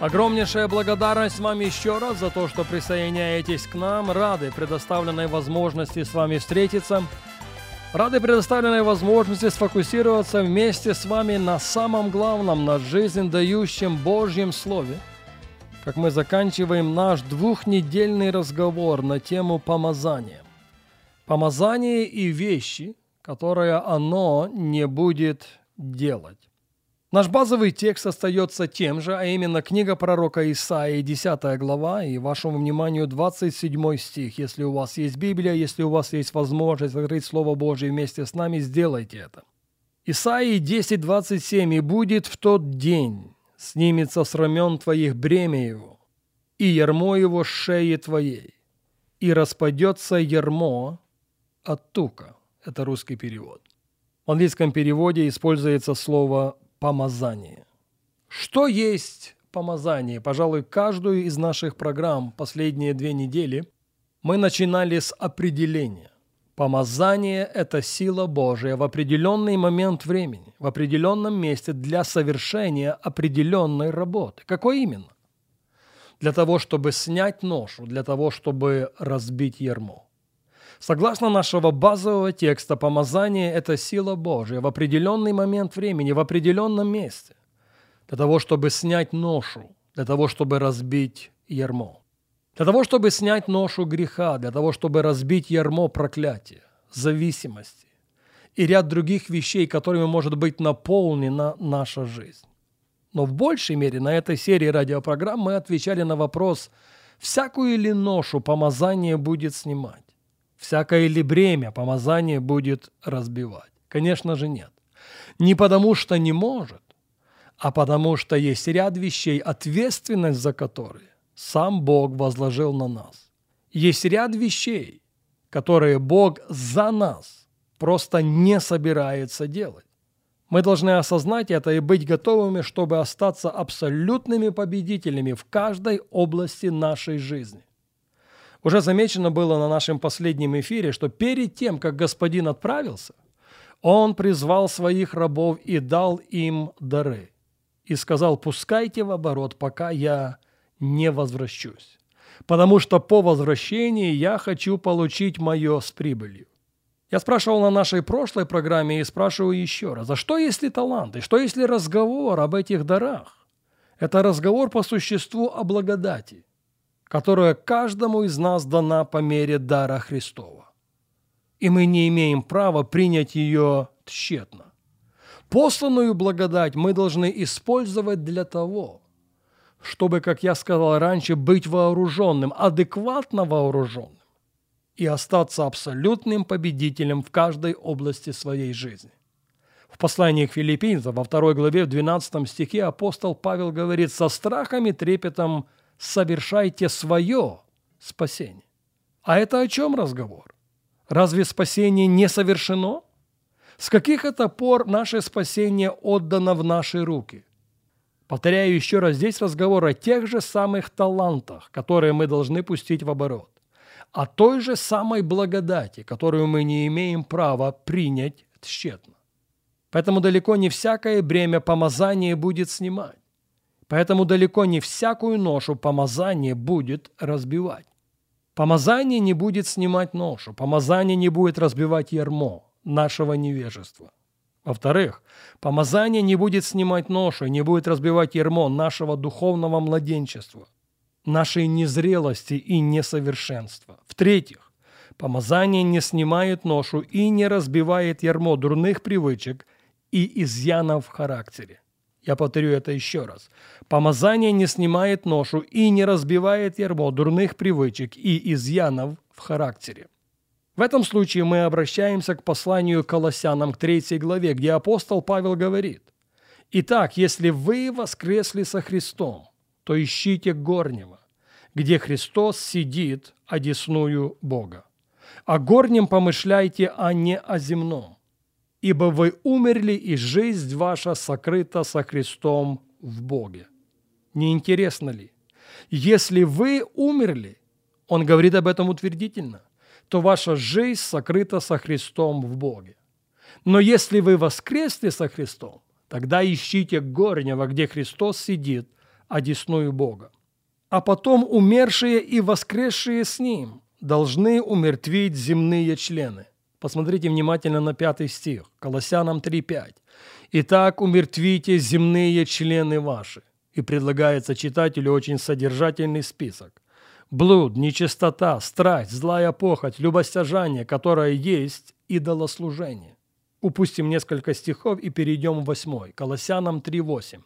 Огромнейшая благодарность вам еще раз за то, что присоединяетесь к нам. Рады предоставленной возможности с вами встретиться. Рады предоставленной возможности сфокусироваться вместе с вами на самом главном, на жизнь дающем Божьем Слове. Как мы заканчиваем наш двухнедельный разговор на тему помазания. Помазание и вещи, которые оно не будет делать. Наш базовый текст остается тем же, а именно книга пророка Исаии, 10 глава, и вашему вниманию 27 стих. Если у вас есть Библия, если у вас есть возможность открыть Слово Божье вместе с нами, сделайте это. Исаии 10, 27. «И будет в тот день, снимется с рамен твоих бремя его, и ярмо его с шеи твоей, и распадется ярмо от тука». Это русский перевод. В английском переводе используется слово помазание. Что есть помазание? Пожалуй, каждую из наших программ последние две недели мы начинали с определения. Помазание – это сила Божия в определенный момент времени, в определенном месте для совершения определенной работы. Какой именно? Для того, чтобы снять ношу, для того, чтобы разбить ярмо. Согласно нашего базового текста, помазание – это сила Божия в определенный момент времени, в определенном месте, для того, чтобы снять ношу, для того, чтобы разбить ярмо, для того, чтобы снять ношу греха, для того, чтобы разбить ярмо проклятия, зависимости и ряд других вещей, которыми может быть наполнена наша жизнь. Но в большей мере на этой серии радиопрограмм мы отвечали на вопрос, всякую ли ношу помазание будет снимать всякое ли бремя помазание будет разбивать? Конечно же нет. Не потому что не может, а потому что есть ряд вещей, ответственность за которые сам Бог возложил на нас. Есть ряд вещей, которые Бог за нас просто не собирается делать. Мы должны осознать это и быть готовыми, чтобы остаться абсолютными победителями в каждой области нашей жизни. Уже замечено было на нашем последнем эфире, что перед тем, как господин отправился, он призвал своих рабов и дал им дары. И сказал, пускайте в оборот, пока я не возвращусь. Потому что по возвращении я хочу получить мое с прибылью. Я спрашивал на нашей прошлой программе и спрашиваю еще раз, а что если таланты, что если разговор об этих дарах? Это разговор по существу о благодати которая каждому из нас дана по мере дара Христова. И мы не имеем права принять ее тщетно. Посланную благодать мы должны использовать для того, чтобы, как я сказал раньше, быть вооруженным, адекватно вооруженным и остаться абсолютным победителем в каждой области своей жизни. В послании к филиппинцам во второй главе в 12 стихе апостол Павел говорит «со страхом и трепетом совершайте свое спасение. А это о чем разговор? Разве спасение не совершено? С каких это пор наше спасение отдано в наши руки? Повторяю еще раз, здесь разговор о тех же самых талантах, которые мы должны пустить в оборот, о той же самой благодати, которую мы не имеем права принять тщетно. Поэтому далеко не всякое бремя помазания будет снимать. Поэтому далеко не всякую ношу помазание будет разбивать. Помазание не будет снимать ношу, помазание не будет разбивать ярмо нашего невежества. Во-вторых, помазание не будет снимать ношу, не будет разбивать ярмо нашего духовного младенчества, нашей незрелости и несовершенства. В-третьих, помазание не снимает ношу и не разбивает ярмо дурных привычек и изъянов в характере. Я повторю это еще раз. Помазание не снимает ношу и не разбивает ярмо дурных привычек и изъянов в характере. В этом случае мы обращаемся к посланию Колоссянам к 3 главе, где апостол Павел говорит, «Итак, если вы воскресли со Христом, то ищите горнего, где Христос сидит одесную Бога. О горнем помышляйте, а не о земном, ибо вы умерли, и жизнь ваша сокрыта со Христом в Боге. Не интересно ли? Если вы умерли, он говорит об этом утвердительно, то ваша жизнь сокрыта со Христом в Боге. Но если вы воскресли со Христом, тогда ищите горнего, где Христос сидит, одесную Бога. А потом умершие и воскресшие с Ним должны умертвить земные члены. Посмотрите внимательно на пятый стих, Колоссянам 3.5. «Итак, умертвите земные члены ваши». И предлагается читателю очень содержательный список. Блуд, нечистота, страсть, злая похоть, любостяжание, которое есть идолослужение. Упустим несколько стихов и перейдем в восьмой, Колоссянам 3.8.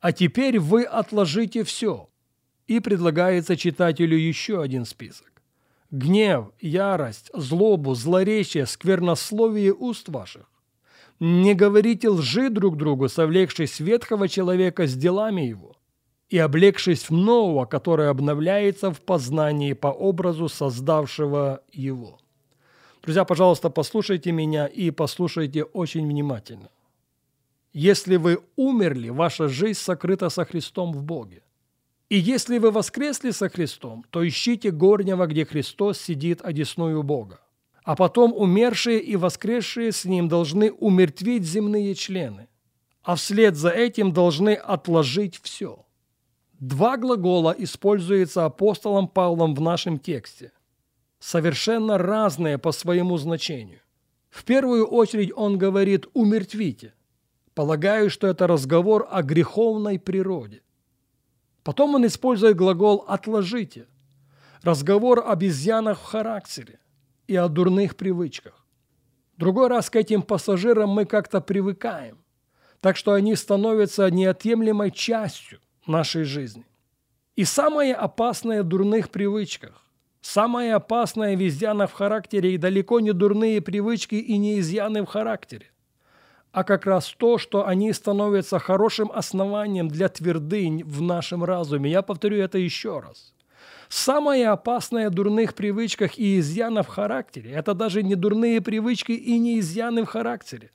«А теперь вы отложите все». И предлагается читателю еще один список. «Гнев, ярость, злобу, злоречие, сквернословие уст ваших. Не говорите лжи друг другу, совлекшись ветхого человека с делами его, и облегшись в нового, которое обновляется в познании по образу создавшего его». Друзья, пожалуйста, послушайте меня и послушайте очень внимательно. Если вы умерли, ваша жизнь сокрыта со Христом в Боге. И если вы воскресли со Христом, то ищите горнего, где Христос сидит одесную Бога. А потом умершие и воскресшие с Ним должны умертвить земные члены, а вслед за этим должны отложить все. Два глагола используются апостолом Павлом в нашем тексте совершенно разные по своему значению. В первую очередь он говорит «умертвите». Полагаю, что это разговор о греховной природе. Потом он использует глагол «отложите». Разговор об изъянах в характере и о дурных привычках. Другой раз к этим пассажирам мы как-то привыкаем, так что они становятся неотъемлемой частью нашей жизни. И самое опасное в дурных привычках Самое опасное в изъянах в характере и далеко не дурные привычки и не изъяны в характере, а как раз то, что они становятся хорошим основанием для твердынь в нашем разуме. Я повторю это еще раз. Самое опасное в дурных привычках и изъянах в характере – это даже не дурные привычки и не изъяны в характере,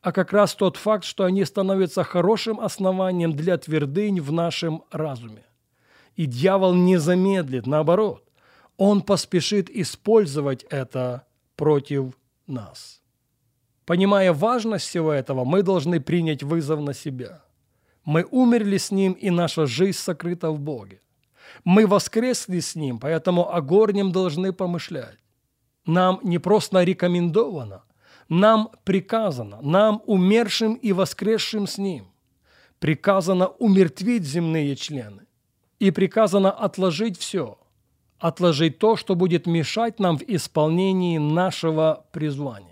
а как раз тот факт, что они становятся хорошим основанием для твердынь в нашем разуме. И дьявол не замедлит, наоборот он поспешит использовать это против нас. Понимая важность всего этого, мы должны принять вызов на себя. Мы умерли с Ним, и наша жизнь сокрыта в Боге. Мы воскресли с Ним, поэтому о горнем должны помышлять. Нам не просто рекомендовано, нам приказано, нам, умершим и воскресшим с Ним, приказано умертвить земные члены и приказано отложить все – отложить то, что будет мешать нам в исполнении нашего призвания.